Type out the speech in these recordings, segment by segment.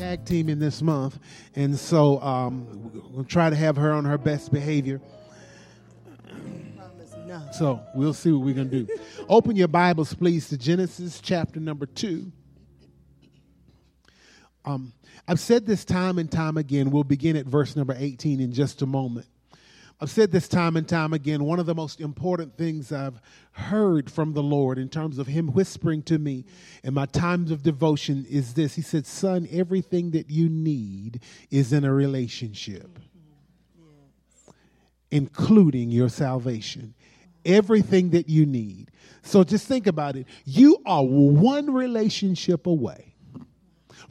Tag teaming this month, and so um, we'll try to have her on her best behavior. So we'll see what we're going to do. Open your Bibles, please, to Genesis chapter number two. Um, I've said this time and time again. We'll begin at verse number 18 in just a moment. I've said this time and time again. One of the most important things I've heard from the Lord in terms of Him whispering to me in my times of devotion is this He said, Son, everything that you need is in a relationship, including your salvation. Everything that you need. So just think about it. You are one relationship away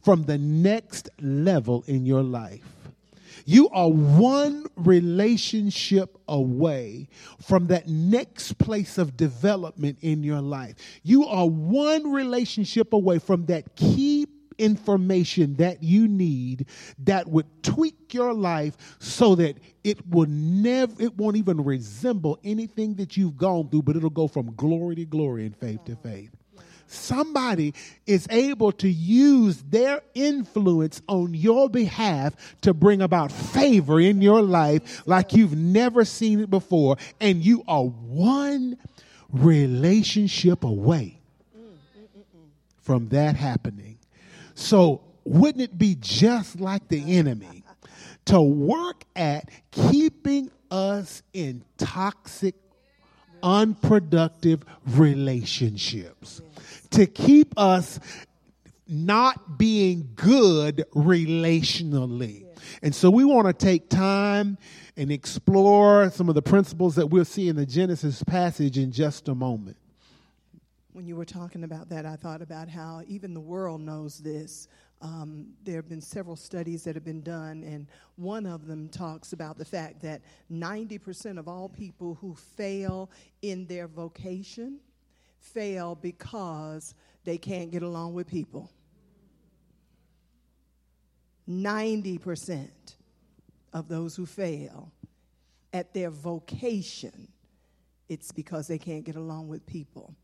from the next level in your life. You are one relationship away from that next place of development in your life. You are one relationship away from that key information that you need that would tweak your life so that it will never it won't even resemble anything that you've gone through but it'll go from glory to glory and faith to faith somebody is able to use their influence on your behalf to bring about favor in your life like you've never seen it before. And you are one relationship away from that happening. So, wouldn't it be just like the enemy to work at keeping us in toxic, unproductive relationships? To keep us not being good relationally. And so we want to take time and explore some of the principles that we'll see in the Genesis passage in just a moment. When you were talking about that, I thought about how even the world knows this. Um, there have been several studies that have been done, and one of them talks about the fact that 90% of all people who fail in their vocation fail because they can't get along with people. 90% of those who fail at their vocation, it's because they can't get along with people.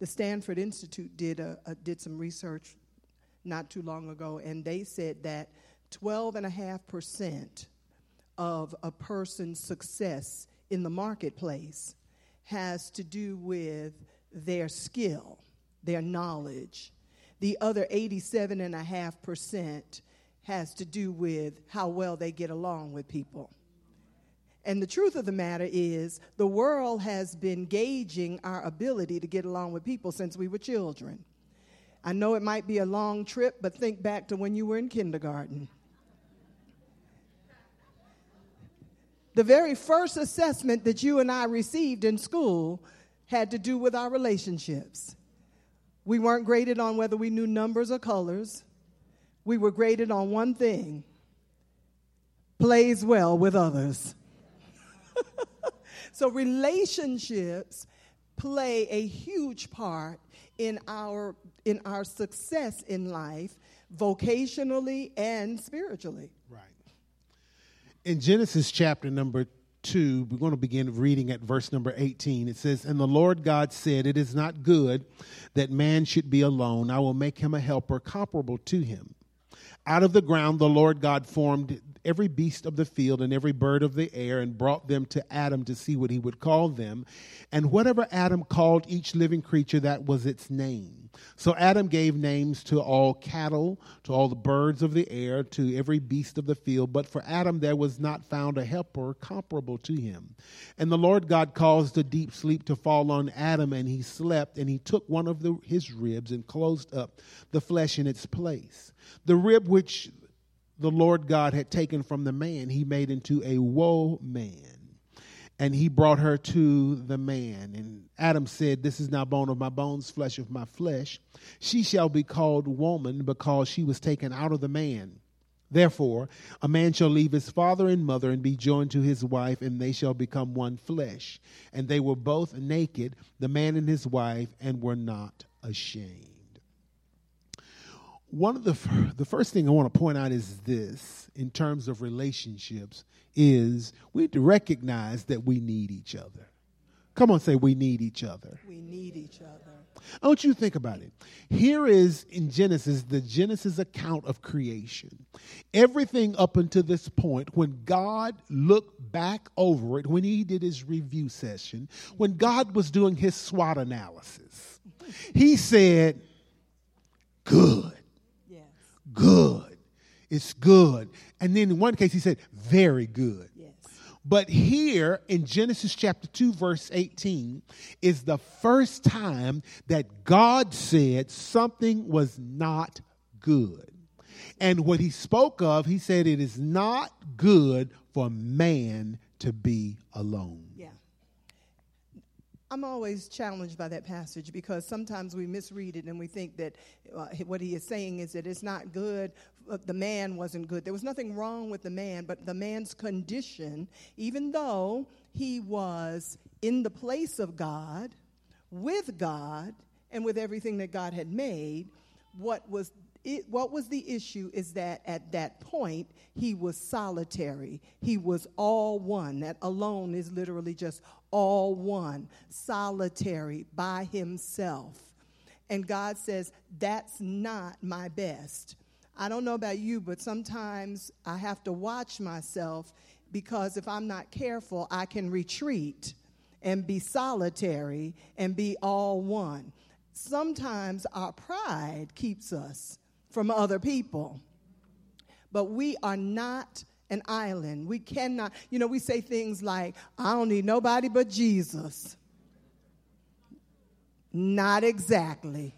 The Stanford Institute did, a, a, did some research not too long ago, and they said that 12.5% of a person's success in the marketplace has to do with their skill, their knowledge. The other 87.5% has to do with how well they get along with people. And the truth of the matter is, the world has been gauging our ability to get along with people since we were children. I know it might be a long trip, but think back to when you were in kindergarten. The very first assessment that you and I received in school had to do with our relationships. We weren't graded on whether we knew numbers or colors. We were graded on one thing plays well with others. so, relationships play a huge part in our, in our success in life, vocationally and spiritually. Right. In Genesis chapter number 2, we're going to begin reading at verse number 18. It says, And the Lord God said, It is not good that man should be alone. I will make him a helper comparable to him. Out of the ground, the Lord God formed every beast of the field and every bird of the air and brought them to Adam to see what he would call them. And whatever Adam called each living creature, that was its name. So Adam gave names to all cattle, to all the birds of the air, to every beast of the field. But for Adam there was not found a helper comparable to him. And the Lord God caused a deep sleep to fall on Adam, and he slept, and he took one of the, his ribs and closed up the flesh in its place. The rib which the Lord God had taken from the man, he made into a woe man. And he brought her to the man. And Adam said, This is now bone of my bones, flesh of my flesh. She shall be called woman because she was taken out of the man. Therefore, a man shall leave his father and mother and be joined to his wife, and they shall become one flesh. And they were both naked, the man and his wife, and were not ashamed. One of the the first thing I want to point out is this in terms of relationships is we need to recognize that we need each other. Come on, say we need each other. We need each other. I want you to think about it. Here is in Genesis, the Genesis account of creation. Everything up until this point, when God looked back over it, when he did his review session, when God was doing his SWOT analysis, he said, Good. Yes. Good. It's good. And then in one case, he said, Very good. Yes. But here in Genesis chapter 2, verse 18, is the first time that God said something was not good. And what he spoke of, he said, it is not good for man to be alone. Yeah. I'm always challenged by that passage because sometimes we misread it and we think that uh, what he is saying is that it's not good. uh, The man wasn't good. There was nothing wrong with the man, but the man's condition, even though he was in the place of God, with God, and with everything that God had made, what was it, what was the issue is that at that point he was solitary. He was all one. That alone is literally just all one, solitary by himself. And God says, That's not my best. I don't know about you, but sometimes I have to watch myself because if I'm not careful, I can retreat and be solitary and be all one. Sometimes our pride keeps us from other people, but we are not an island. We cannot, you know, we say things like, I don't need nobody but Jesus. Not exactly.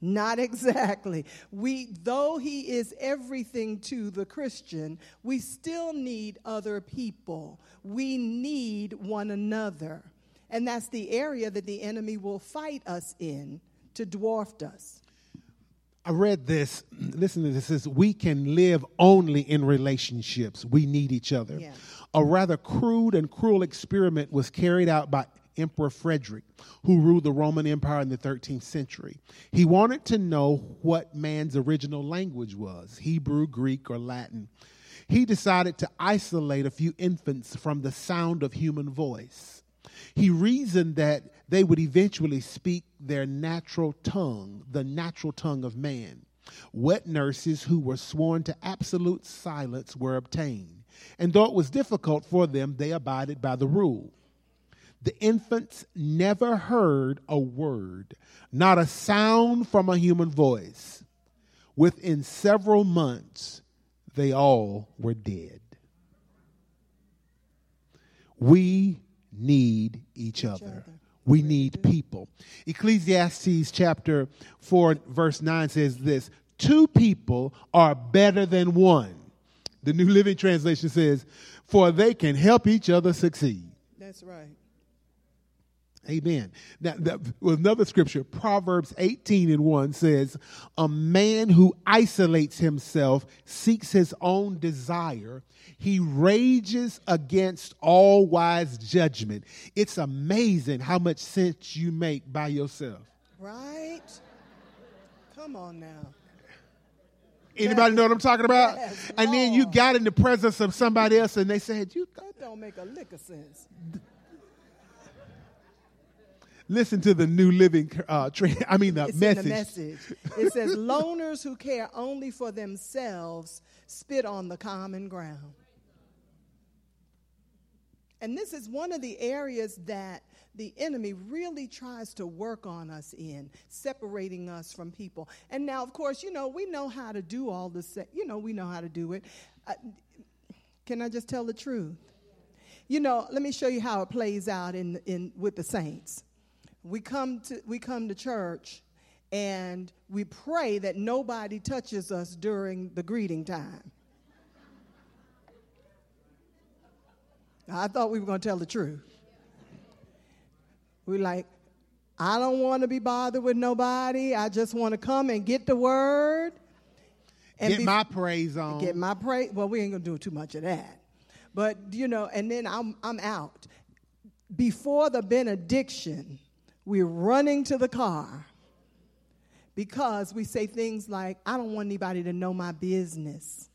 Not exactly. We, though he is everything to the Christian, we still need other people. We need one another. And that's the area that the enemy will fight us in to dwarf us. I read this. Listen to this. It says, we can live only in relationships. We need each other. Yeah. A rather crude and cruel experiment was carried out by Emperor Frederick, who ruled the Roman Empire in the 13th century. He wanted to know what man's original language was Hebrew, Greek, or Latin. He decided to isolate a few infants from the sound of human voice. He reasoned that they would eventually speak their natural tongue, the natural tongue of man. Wet nurses who were sworn to absolute silence were obtained, and though it was difficult for them, they abided by the rule. The infants never heard a word, not a sound from a human voice. Within several months, they all were dead. We need each other. other. We need people. Ecclesiastes chapter 4, verse 9 says this Two people are better than one. The New Living Translation says, For they can help each other succeed. That's right. Amen. Now, another scripture, Proverbs 18 and 1 says, A man who isolates himself seeks his own desire. He rages against all wise judgment. It's amazing how much sense you make by yourself. Right? Come on now. Anybody know what I'm talking about? Yes, and then you got in the presence of somebody else and they said, You That don't make a lick of sense. Listen to the new living, uh, tra- I mean, the It's message. the message. It says, loners who care only for themselves spit on the common ground. And this is one of the areas that the enemy really tries to work on us in, separating us from people. And now, of course, you know, we know how to do all this. You know, we know how to do it. Uh, can I just tell the truth? You know, let me show you how it plays out in, in with the saints. We come to we come to church and we pray that nobody touches us during the greeting time. I thought we were going to tell the truth. We're like, I don't want to be bothered with nobody. I just want to come and get the word. And get be, my praise on. Get my praise. Well, we ain't gonna do too much of that. But you know, and then I'm I'm out. Before the benediction, we're running to the car because we say things like, I don't want anybody to know my business.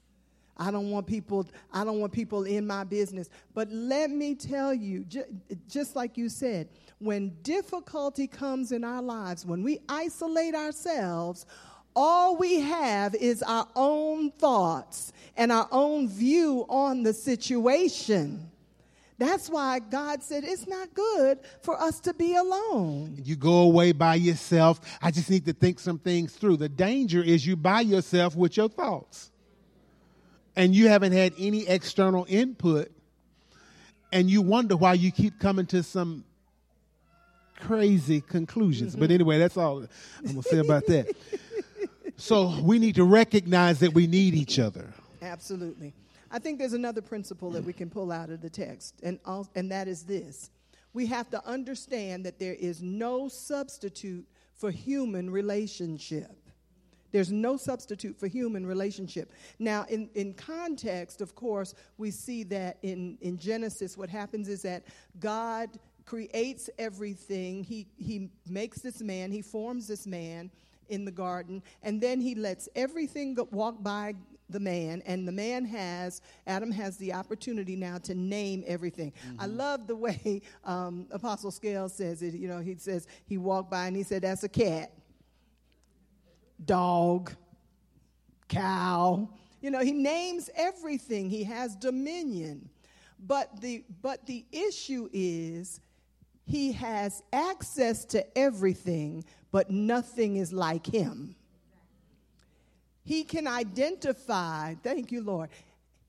I don't want people I don't want people in my business. But let me tell you, just like you said, when difficulty comes in our lives, when we isolate ourselves, all we have is our own thoughts and our own view on the situation. That's why God said it's not good for us to be alone. You go away by yourself. I just need to think some things through. The danger is you by yourself with your thoughts. And you haven't had any external input. And you wonder why you keep coming to some crazy conclusions. Mm-hmm. But anyway, that's all I'm going to say about that. so we need to recognize that we need each other. Absolutely. I think there's another principle that we can pull out of the text, and, and that is this. We have to understand that there is no substitute for human relationship. There's no substitute for human relationship. Now, in, in context, of course, we see that in, in Genesis, what happens is that God creates everything. He, he makes this man, he forms this man in the garden, and then he lets everything go, walk by the man, and the man has, Adam has the opportunity now to name everything. Mm-hmm. I love the way um, Apostle Scales says it. You know, he says he walked by and he said, That's a cat, dog, cow. You know, he names everything, he has dominion. But the, but the issue is he has access to everything, but nothing is like him. He can identify, thank you, Lord.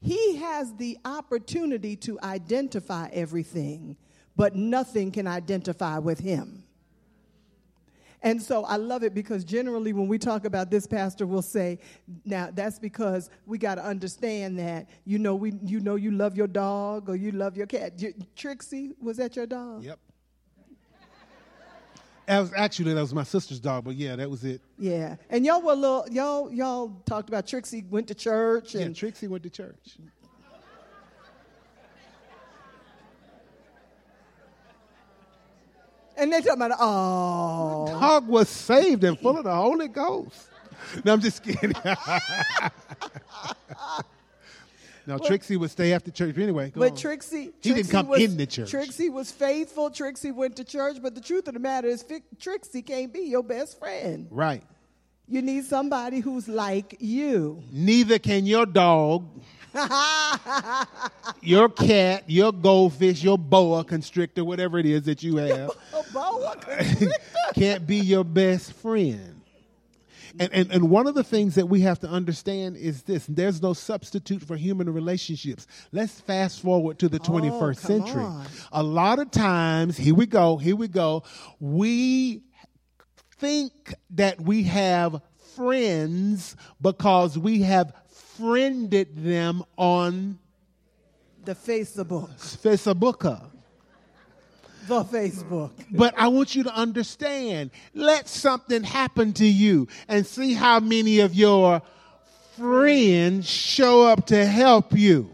He has the opportunity to identify everything, but nothing can identify with him. And so I love it because generally when we talk about this, Pastor will say, now that's because we got to understand that you know we you know you love your dog or you love your cat. Trixie, was that your dog? Yep. That was actually that was my sister's dog, but yeah, that was it. Yeah, and y'all were little, y'all y'all talked about Trixie went to church. And yeah, Trixie went to church. And they talking about oh, dog was saved and full of the Holy Ghost. No, I'm just kidding. Now well, Trixie would stay after church anyway. but on. Trixie, he Trixie didn't come was, in the church. Trixie was faithful. Trixie went to church. But the truth of the matter is, Trixie can't be your best friend. Right. You need somebody who's like you. Neither can your dog, your cat, your goldfish, your boa constrictor, whatever it is that you have. boa constrictor can't be your best friend. And, and, and one of the things that we have to understand is this there's no substitute for human relationships. Let's fast forward to the 21st oh, century. On. A lot of times, here we go, here we go, we think that we have friends because we have friended them on the Facebook. Facebook the Facebook. But I want you to understand let something happen to you and see how many of your friends show up to help you.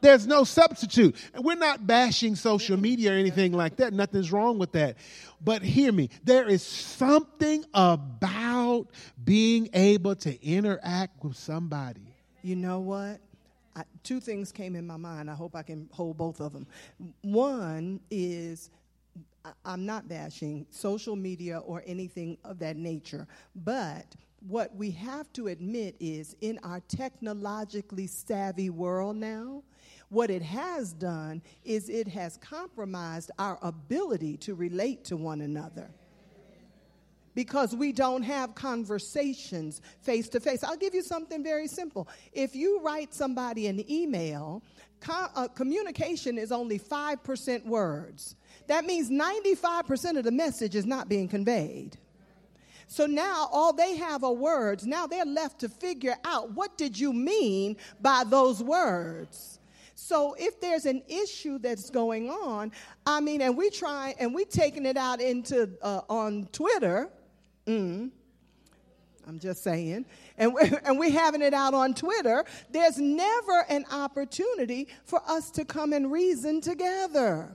There's no substitute. And we're not bashing social media or anything like that. Nothing's wrong with that. But hear me, there is something about being able to interact with somebody. You know what? I, two things came in my mind. I hope I can hold both of them. One is I, I'm not bashing social media or anything of that nature, but what we have to admit is in our technologically savvy world now, what it has done is it has compromised our ability to relate to one another because we don't have conversations face to face. I'll give you something very simple. If you write somebody an email, uh, communication is only 5% words. That means 95% of the message is not being conveyed. So now all they have are words. Now they're left to figure out what did you mean by those words. So if there's an issue that's going on, I mean, and we try and we taking it out into uh, on Twitter. Mm, I'm just saying. And and we're having it out on Twitter. There's never an opportunity for us to come and reason together.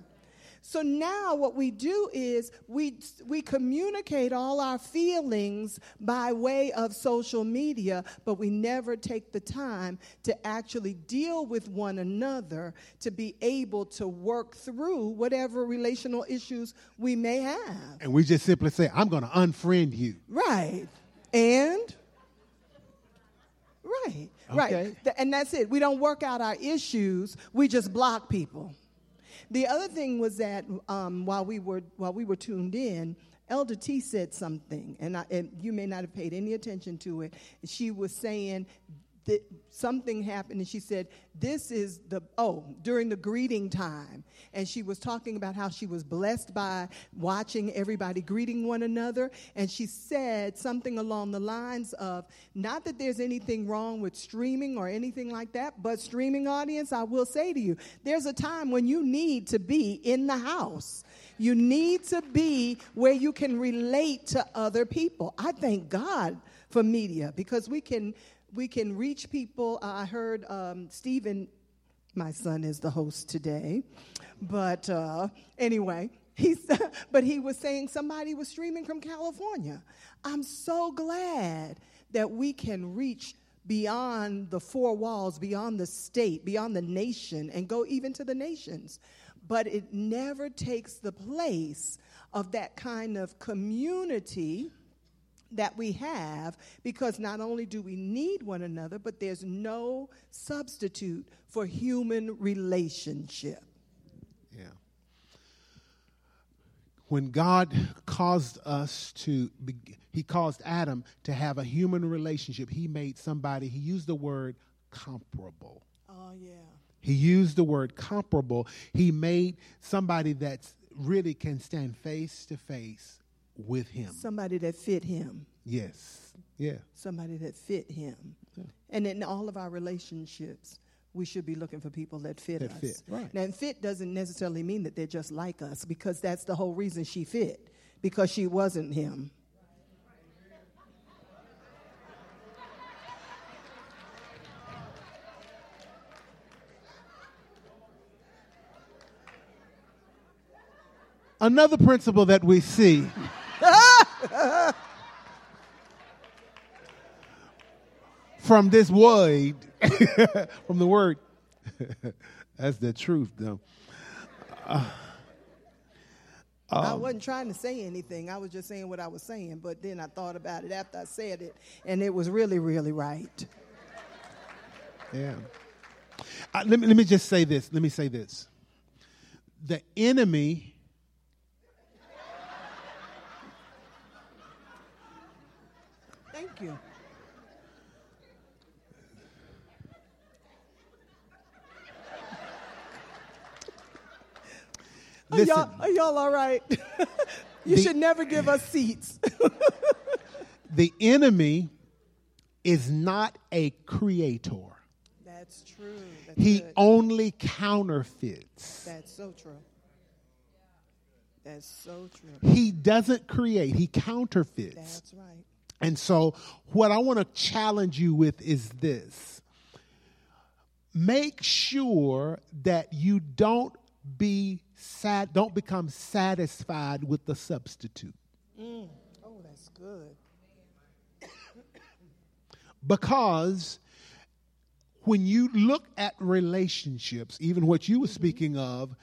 So now what we do is we, we communicate all our feelings by way of social media, but we never take the time to actually deal with one another to be able to work through whatever relational issues we may have. And we just simply say, I'm going to unfriend you. Right. And Right, Okay. right. And that's it. We don't work out our issues, we just block people. The other thing was that um, while we were while we were tuned in, Elder T said something, and, I, and you may not have paid any attention to it. She was saying that something happened, and she said, "This is the oh during the greeting time," and she was talking about how she was blessed by watching everybody greeting one another, and she said something along the lines of, "Not that there's anything wrong with streaming or anything like that, but streaming audience, I will say to you, there's a time when you need to be in the house." You need to be where you can relate to other people. I thank God for media because we can we can reach people. I heard um, Stephen, my son is the host today, but uh, anyway, he's but he was saying somebody was streaming from California. I'm so glad that we can reach beyond the four walls, beyond the state, beyond the nation, and go even to the nations. But it never takes the place of that kind of community that we have because not only do we need one another, but there's no substitute for human relationship. Yeah. When God caused us to, He caused Adam to have a human relationship, He made somebody, He used the word comparable. Oh, yeah. He used the word comparable. He made somebody that really can stand face to face with Him. Somebody that fit him. Yes. Yeah. Somebody that fit him. And in all of our relationships, we should be looking for people that fit That us. fit, right. Now, and fit doesn't necessarily mean that they're just like us because that's the whole reason she fit, because she wasn't him. Another principle that we see from this word, from the word, that's the truth, though. I Um, wasn't trying to say anything. I was just saying what I was saying, but then I thought about it after I said it, and it was really, really right. Yeah. Uh, let, me, let me just say this. Let me say this. The enemy Thank you. Are y'all, are y'all all right? you The- should never give us seats. the enemy is not a creator. That's true. That's He good. only counterfeits. That's so true. That's so true. He doesn't create, he counterfeits. That's right. And so, what I want to challenge you with is this make sure that you don't be sad, don't become satisfied with the substitute. Mm. Oh, that's good. Because when you look at relationships, even what you were mm-hmm. speaking of,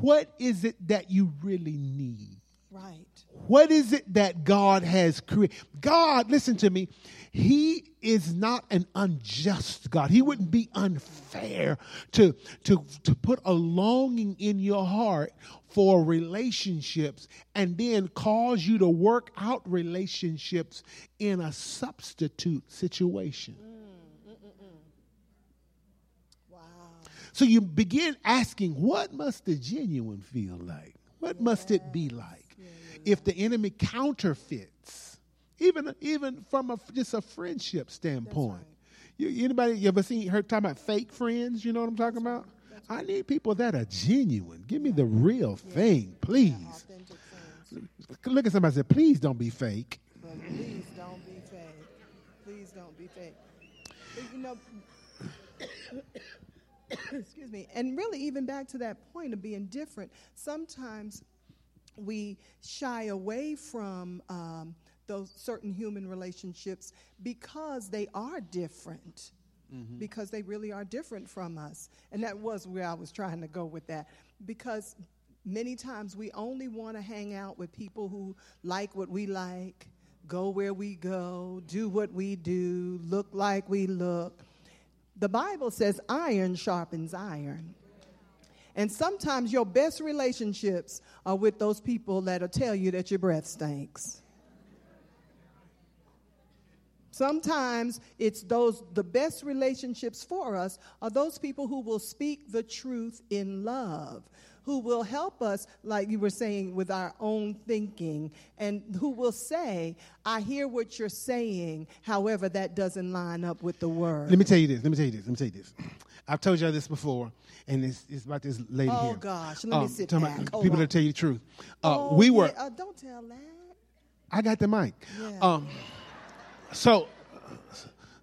what is it that you really need? Right. What is it that God has created? God, listen to me, He is not an unjust God. He wouldn't be unfair to, to, to put a longing in your heart for relationships and then cause you to work out relationships in a substitute situation. Wow. So you begin asking, what must the genuine feel like? What must it be like? If the enemy counterfeits, even, even from a, just a friendship standpoint, You, anybody you ever seen her talking about fake friends? You know what I'm talking about? I need people that are genuine. Give me the real thing, please. Look at somebody say, please don't be fake. But please don't be fake. Please don't be fake. But, you know, excuse me. And really, even back to that point of being different, sometimes we shy away from um, those certain human relationships because they are different. Because they really are different from us. And that was where I was trying to go with that. Because many times we only want to hang out with people who like what we like, go where we go, do what we do, look like we look. The Bible says iron sharpens iron. And sometimes your best relationships are with those people that'll tell you that your breath stinks. Sometimes it's those the best relationships for us are those people who will speak the truth in love, who will help us like you were saying with our own thinking and who will say, "I hear what you're saying, however that doesn't line up with the word." Let me tell you this. Let me tell you this. Let me tell you this. I've told y'all this before, and it's, it's about this lady Oh, here. gosh. Let me sit back. People on. that tell you the truth. Uh, Oh, we were. yeah, uh, don't tell that. I got the mic. Yeah. Um, so,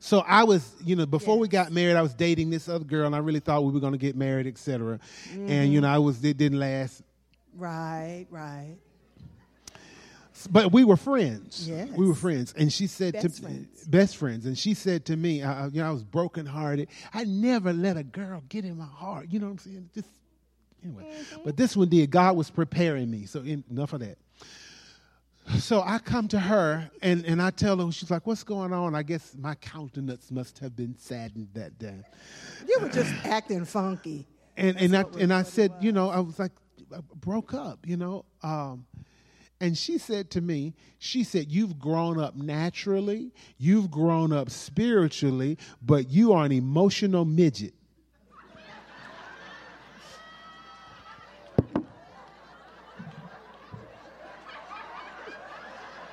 so I was, you know, before we got married, I was dating this other girl, and I really thought we were going to get married, etc. And you know, mm-hmm. I was it didn't last, Right, right. but we were friends. Yes. We were friends, and she said Best to friends. best friends, and she said to me, I, you know, I was brokenhearted. I never let a girl get in my heart. You know what I'm saying? Just anyway, mm-hmm. but this one did. God was preparing me. So en- enough of that. So I come to her and, and I tell her, she's like, What's going on? I guess my countenance must have been saddened that day. You were just acting funky. And and I and I said, you know, I was like I broke up, you know. Um, and she said to me, she said, You've grown up naturally, you've grown up spiritually, but you are an emotional midget.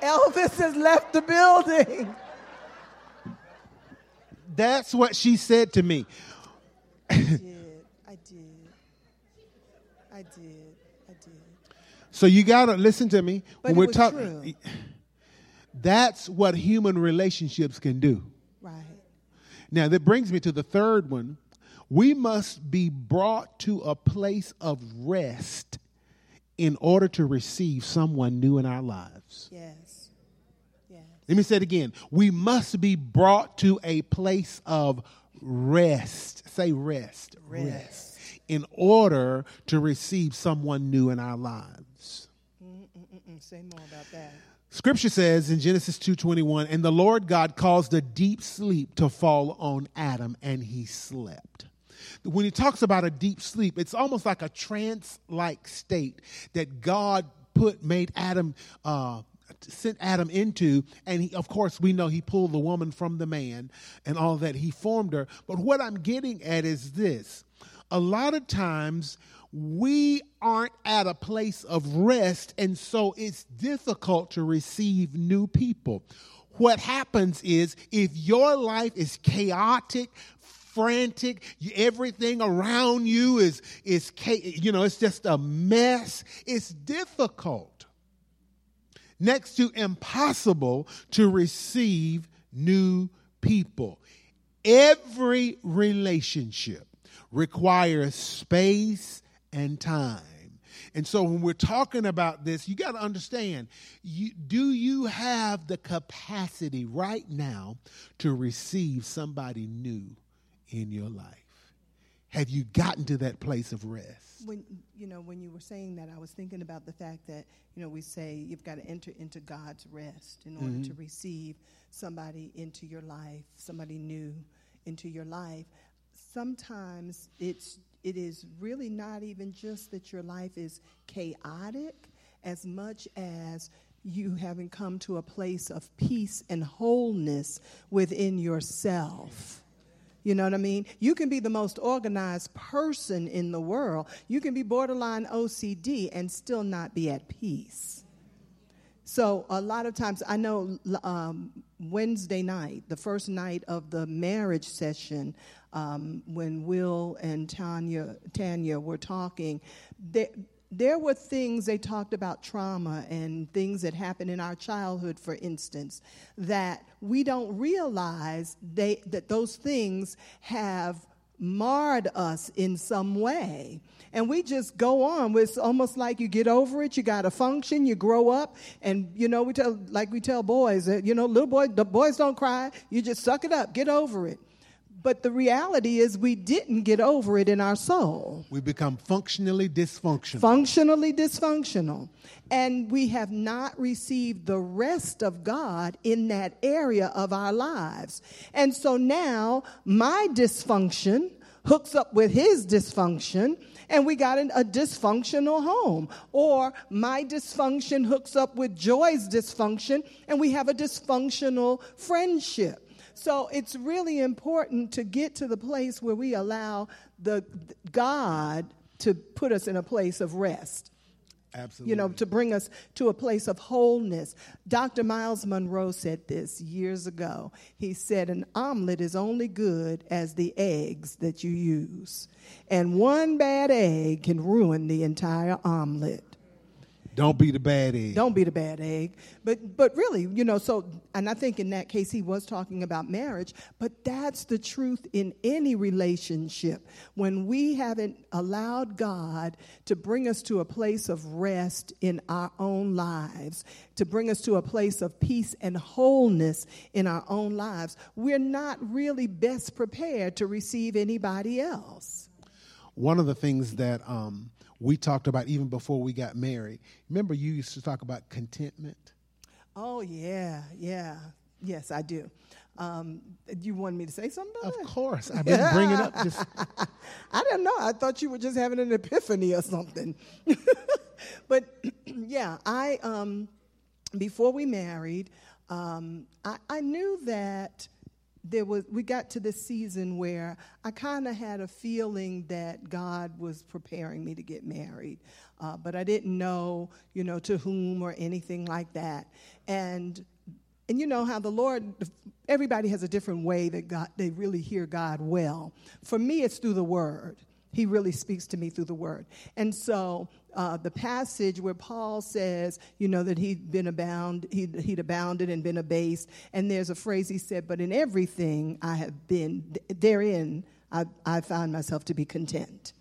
Elvis has left the building. That's what she said to me. I did. I did. I did. I did. So you gotta listen to me But when we're talking. That's what human relationships can do. Right. Now that brings me to the third one. We must be brought to a place of rest in order to receive someone new in our lives. Yes. Let me say it again. We must be brought to a place of rest. Say rest. Rest. In order to receive someone new in our lives. Mm, say more about that. Scripture says in Genesis 2:21, "And the Lord God caused a deep sleep to fall on Adam, and he slept." When he talks about a deep sleep, it's almost like a trance-like state that God put made Adam uh, sent Adam into, and he, of course we know he pulled the woman from the man and all that he formed her. But what I'm getting at is this: a lot of times we aren't at a place of rest, and so it's difficult to receive new people. What happens is if your life is chaotic, frantic, everything around you is is you know, it's just a mess, it's difficult next to impossible to receive new people. Every relationship requires space and time. And so when we're talking about this, you got to understand you, do you have the capacity right now to receive somebody new in your life? Have you gotten to that place of rest? When you know when you were saying that, I was thinking about the fact that you know we say you've got to enter into God's rest in order to mm-hmm. receive somebody into your life, somebody new into your life. Sometimes it's it is really not even just that your life is chaotic as much as you having come to a place of peace and wholeness within yourself. You know what I mean? You can be the most organized person in the world. You can be borderline OCD and still not be at peace. So a lot of times, I know um, Wednesday night, the first night of the marriage session, um, when Will and Tanya Tanya were talking, they, there were things they talked about trauma and things that happened in our childhood for instance that we don't realize they, that those things have marred us in some way. And we just go on it's almost like you get over it you got to function you grow up and you know we tell like we tell boys that you know little boys the boys don't cry you just suck it up get over it but the reality is, we didn't get over it in our soul. We become functionally dysfunctional. Functionally dysfunctional. And we have not received the rest of God in that area of our lives. And so now my dysfunction hooks up with his dysfunction and we got an, a dysfunctional home. Or my dysfunction hooks up with Joy's dysfunction, and we have a dysfunctional friendship. So it's really important to get to the place where we allow the God to put us in a place of rest. Absolutely. You know, to bring us to a place of wholeness. Dr. Myles Munroe said this years ago. He said, An omelet is only good as the eggs that you use. And one bad egg can ruin the entire omelet. Don't be the bad egg. Don't be the bad egg. But but really, you know, so and I think in that case he was talking about marriage, but that's the truth in any relationship. When we haven't allowed God to bring us to a place of rest in our own lives, to bring us to a place of peace and wholeness in our own lives, we're not really best prepared to receive anybody else. One of the things that um, we talked about even before we got married. Remember, you used to talk about contentment? Oh, yeah, yeah. Yes, I do. Um, you wanted me to say something Of it? course. I've been bringing up just. I don't know. I thought you were just having an epiphany or something. but yeah, I, um, before we married, um, I, I knew that there was we got to this season where I kind of had a feeling that God was preparing me to get married, uh, but I didn't know, you know, to whom or anything like that. And and you know how the Lord, everybody has a different way that God they really hear God well. For me, it's through the Word. He really speaks to me through the Word, and so uh, the passage where Paul says, you know, that he'd been abound, he'd, he'd abounded and been abased. And there's a phrase he said, but in everything I have been, therein I, I found myself to be content.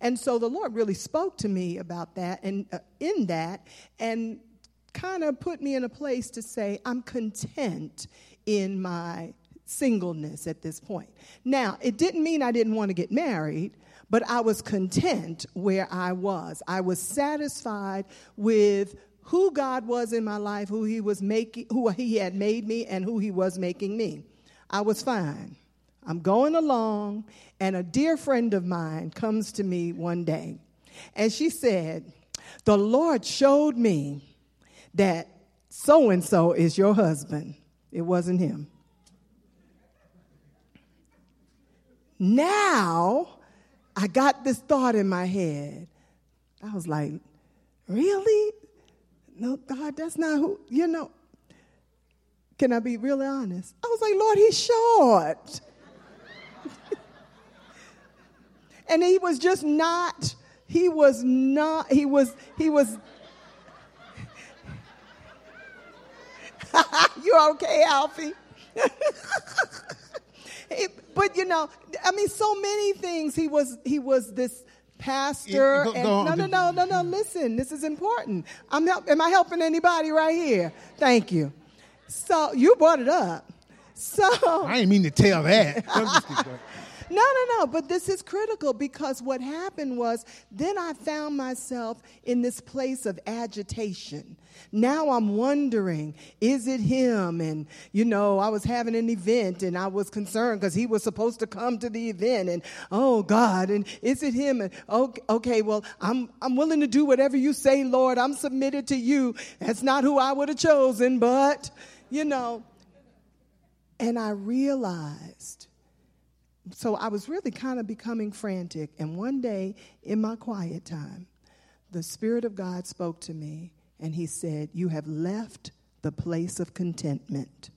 And so the Lord really spoke to me about that and uh, in that and kind of put me in a place to say, I'm content in my singleness at this point. Now, it didn't mean I didn't want to get married but I was content where I was. I was satisfied with who God was in my life, who he was making, who he had made me and who he was making me. I was fine. I'm going along and a dear friend of mine comes to me one day and she said, "The Lord showed me that so and so is your husband." It wasn't him. Now, I got this thought in my head. I was like, really? No, God, that's not who, you know. Can I be really honest? I was like, Lord, he's short. and he was just not, he was not, he was, he was. you okay, Alfie? but you know, I mean, so many things. He was he was this pastor. Go, and, no, no, no, no, no. Listen, this is important. I'm help, am I helping anybody right here? Thank you. So you brought it up. So I didn't mean to tell that. No, no, no, but this is critical because what happened was then I found myself in this place of agitation. Now I'm wondering, is it him? And, you know, I was having an event and I was concerned because he was supposed to come to the event. And, oh, God, and is it him? And, okay, okay, well, I'm, I'm willing to do whatever you say, Lord. I'm submitted to you. That's not who I would have chosen, but, you know. And I realized so I was really kind of becoming frantic. And one day in my quiet time, the Spirit of God spoke to me and he said, You have left the place of contentment.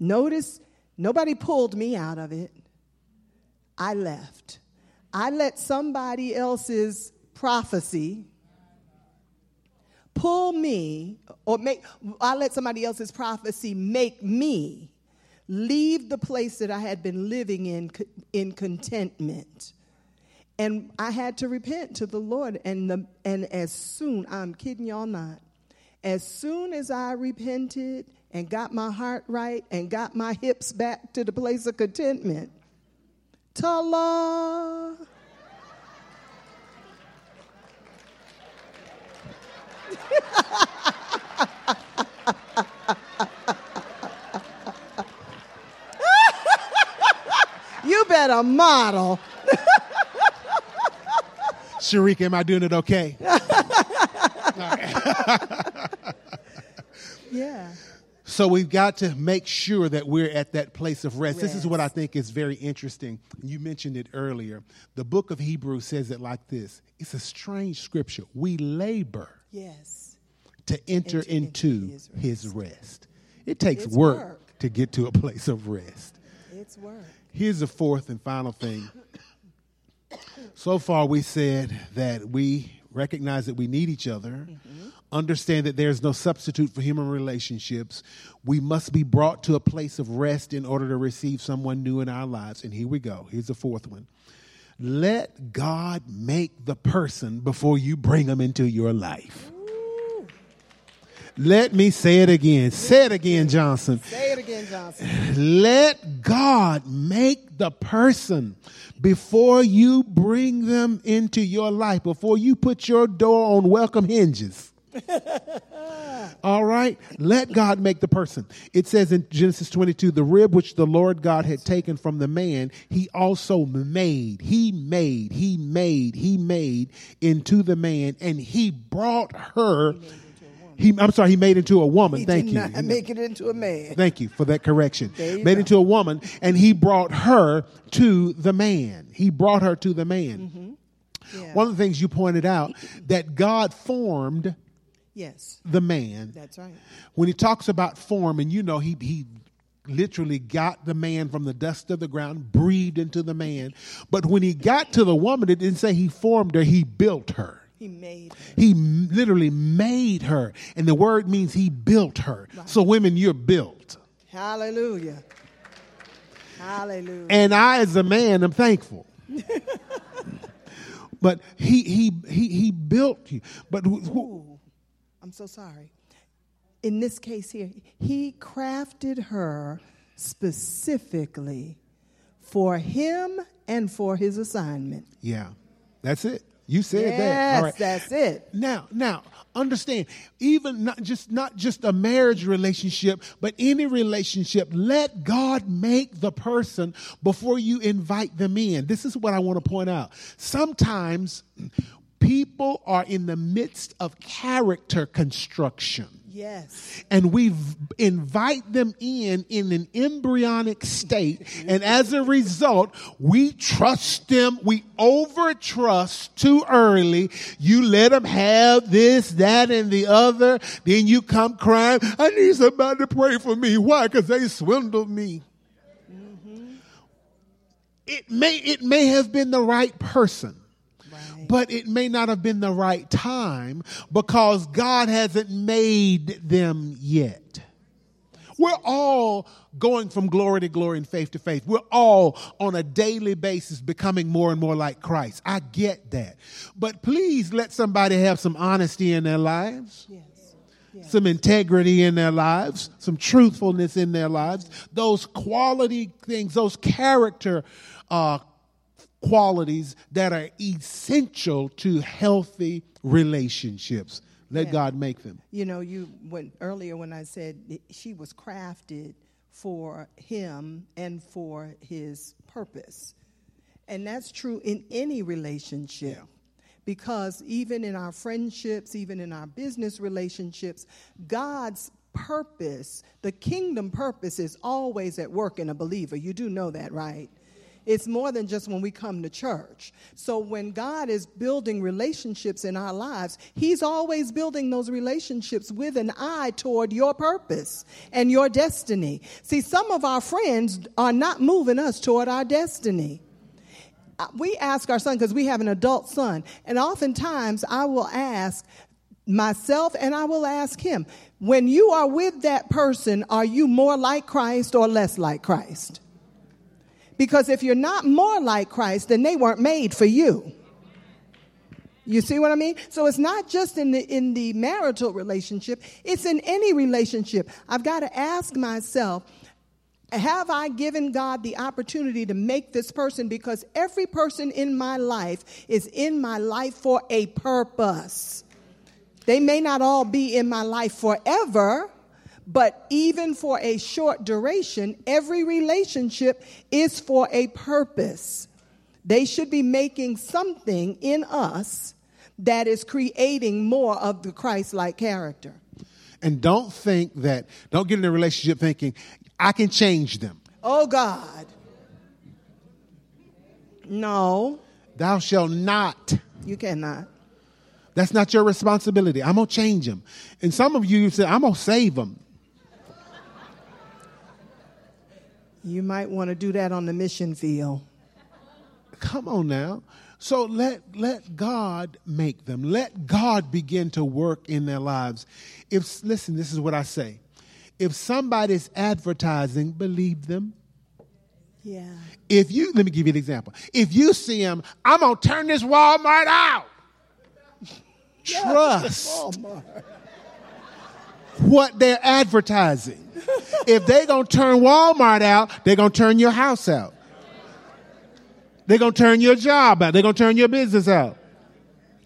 Notice, nobody pulled me out of it. I left. I let somebody else's prophecy pull me, or make, I let somebody else's prophecy make me leave the place that I had been living in in contentment. And I had to repent to the Lord. And, the, and as soon, I'm kidding y'all not, as soon as I repented and got my heart right and got my hips back to the place of contentment, ta better model. Sharika, am I doing it okay? yeah. So we've got to make sure that we're at that place of rest. rest. This is what I think is very interesting. You mentioned it earlier. The book of Hebrews says it like this. It's a strange scripture. We labor. Yes. To enter, enter into, into his, rest. his, rest. It takes work, work to get to a place of rest. It's work. Here's the fourth and final thing so far, we said that we recognize that we need each other, mm-hmm. understand that there's no substitute for human relationships. We must be brought to a place of rest in order to receive someone new in our lives. And here we go. Here's the fourth one. Let God make the person before you bring them into your life. Let me say it again. Say it again, Johnson. Say it again, Johnson. Let God make the person before you bring them into your life, before you put your door on welcome hinges. All right? Let God make the person. It says in Genesis 22 the rib which the Lord God had taken from the man, he also made, he made, he made, he made into the man, and he brought her. He, I'm sorry, he made into a woman. He Thank did you. Not make it into a man. Thank you for that correction. Made go. into a woman, and he brought her to the man. He brought her to the man. Mm-hmm. Yeah. One of the things you pointed out that God formed yes the man. That's right. When he talks about form, and you know he he literally got the man from the dust of the ground, breathed into the man. But when he got to the woman, it didn't say he formed her; he built her. He made her. He literally made her. And the word means he built her. Right. So, women, you're built. Hallelujah. Hallelujah. And I, as a man, am thankful. but he, he, he, he built you. But Ooh, I'm so sorry. In this case here, he crafted her specifically for him and for his assignment. Yeah, that's it. You said yes, that. All right. that's it. Now, now, understand, even not just not just a marriage relationship, but any relationship, let God make the person before you invite them in. This is what I want to point out. Sometimes people are in the midst of character construction. Yes. And we invite them in in an embryonic state. And as a result, we trust them. We over trust too early. You let them have this, that, and the other. Then you come crying, I need somebody to pray for me. Why? Because they swindled me. Mm-hmm. It may, it may have been the right person but it may not have been the right time because God hasn't made them yet. We're all going from glory to glory and faith to faith. We're all on a daily basis becoming more and more like Christ. I get that. But please let somebody have some honesty in their lives. Yes. Yes. Some integrity in their lives, some truthfulness in their lives, those quality things, those character uh, qualities that are essential to healthy relationships. Let yeah. God make them. You know, you went earlier when I said she was crafted for him and for his purpose. And that's true in any relationship. Yeah. Because even in our friendships, even in our business relationships, God's purpose, the kingdom purpose, is always at work in a believer. You do know that, right? It's more than just when we come to church. So when God is building relationships in our lives, He's always building those relationships with an eye toward your purpose and your destiny. See, some of our friends are not moving us toward our destiny uh, we ask our son because we have an adult son and oftentimes i will ask myself and I will ask him, when you are with that person, are you more like Christ or less like Christ? Because if you're not more like Christ, then they weren't made for you. You see what I mean? So it's not just in the in the marital relationship, it's in any relationship. I've got to ask myself, have I given God the opportunity to make this person because every person in my life is in my life for a purpose. They may not all be in my life forever, but even for a short duration, every relationship is for a purpose. They should be making something in us that is creating more of the Christ like character. And don't think that, don't get in a relationship thinking, I can change them. Oh God. No. Thou shalt not. You cannot. That's not your responsibility. I'm going to change them. And some of you say, I'm going to save them. You might want to do that on the mission field. Come on now. So let, let God make them. Let God begin to work in their lives. If listen, this is what I say. If somebody's advertising, believe them. Yeah. If you let me give you an example. If you see them, I'm gonna turn this Walmart out trust what they're advertising. if they're going to turn Walmart out, they're going to turn your house out. They're going to turn your job out. They're going to turn your business out.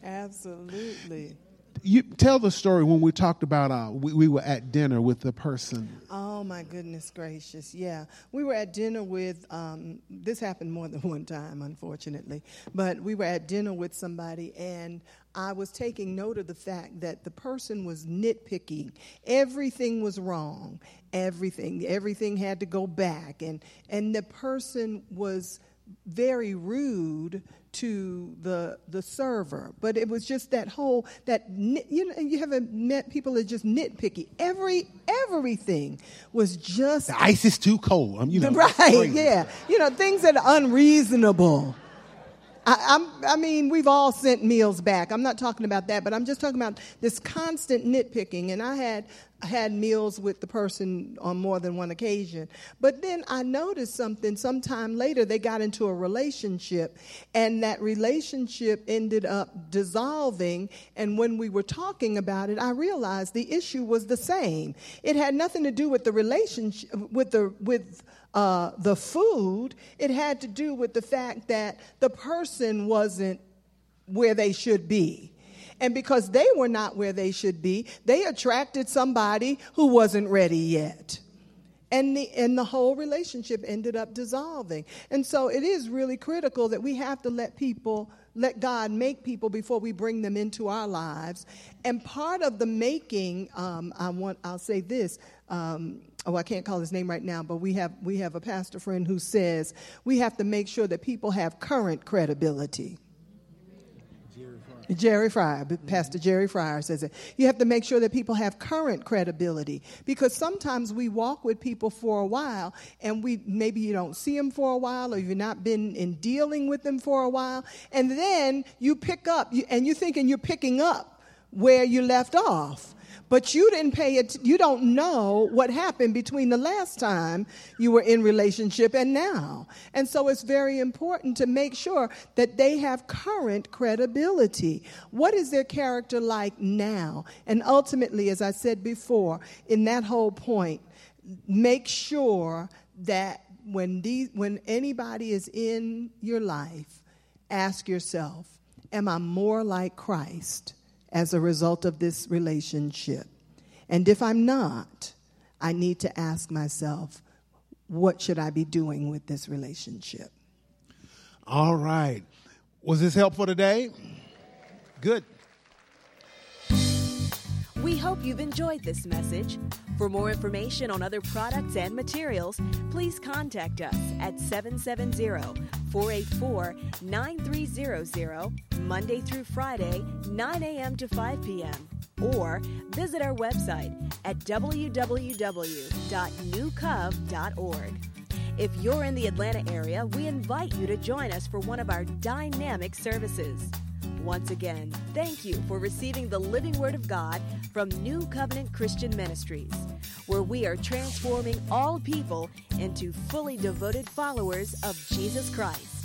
Absolutely you tell the story when we talked about uh, we, we were at dinner with the person. Oh my goodness gracious! Yeah, we were at dinner with. Um, this happened more than one time, unfortunately. But we were at dinner with somebody, and I was taking note of the fact that the person was nitpicking. Everything was wrong. Everything. Everything had to go back, and and the person was very rude to the the server but it was just that whole that you know you haven't met people that just nitpicky every everything was just the ice is too cold I'm, you know right yeah you know things that are unreasonable I, I, mean, we've all sent meals back. I'm not talking about that, but I'm just talking about this constant nitpicking. And I had had meals with the person on more than one occasion. But then I noticed something. Sometime later, they got into a relationship, and that relationship ended up dissolving. And when we were talking about it, I realized the issue was the same. It had nothing to do with the relationship with the with uh, the food, it had to do with the fact that the person wasn't where they should be. And because they were not where they should be, they attracted somebody who wasn't ready yet. And the, and the whole relationship ended up dissolving. And so it is really critical that we have to let people, let God make people before we bring them into our lives. And part of the making, um, I want, I'll say this, um, oh, I can't call his name right now, but we have we have a pastor friend who says we have to make sure that people have current credibility. Jerry Fryer, Pastor Jerry Fryer says it. You have to make sure that people have current credibility because sometimes we walk with people for a while and we maybe you don't see them for a while or you've not been in dealing with them for a while and then you pick up and you're thinking you're picking up where you left off but you didn't pay it you don't know what happened between the last time you were in relationship and now. And so it's very important to make sure that they have current credibility. What is their character like now? And ultimately as i said before in that whole point make sure that when these, when anybody is in your life ask yourself am i more like christ as a result of this relationship? And if I'm not, I need to ask myself, what should I be doing with this relationship? All right. Was this helpful today? Good. We hope you've enjoyed this message. For more information on other products and materials, please contact us at 770 484 9300, Monday through Friday, 9 a.m. to 5 p.m. Or visit our website at www.newcov.org. If you're in the Atlanta area, we invite you to join us for one of our dynamic services. Once again, thank you for receiving the living word of God from New Covenant Christian Ministries, where we are transforming all people into fully devoted followers of Jesus Christ.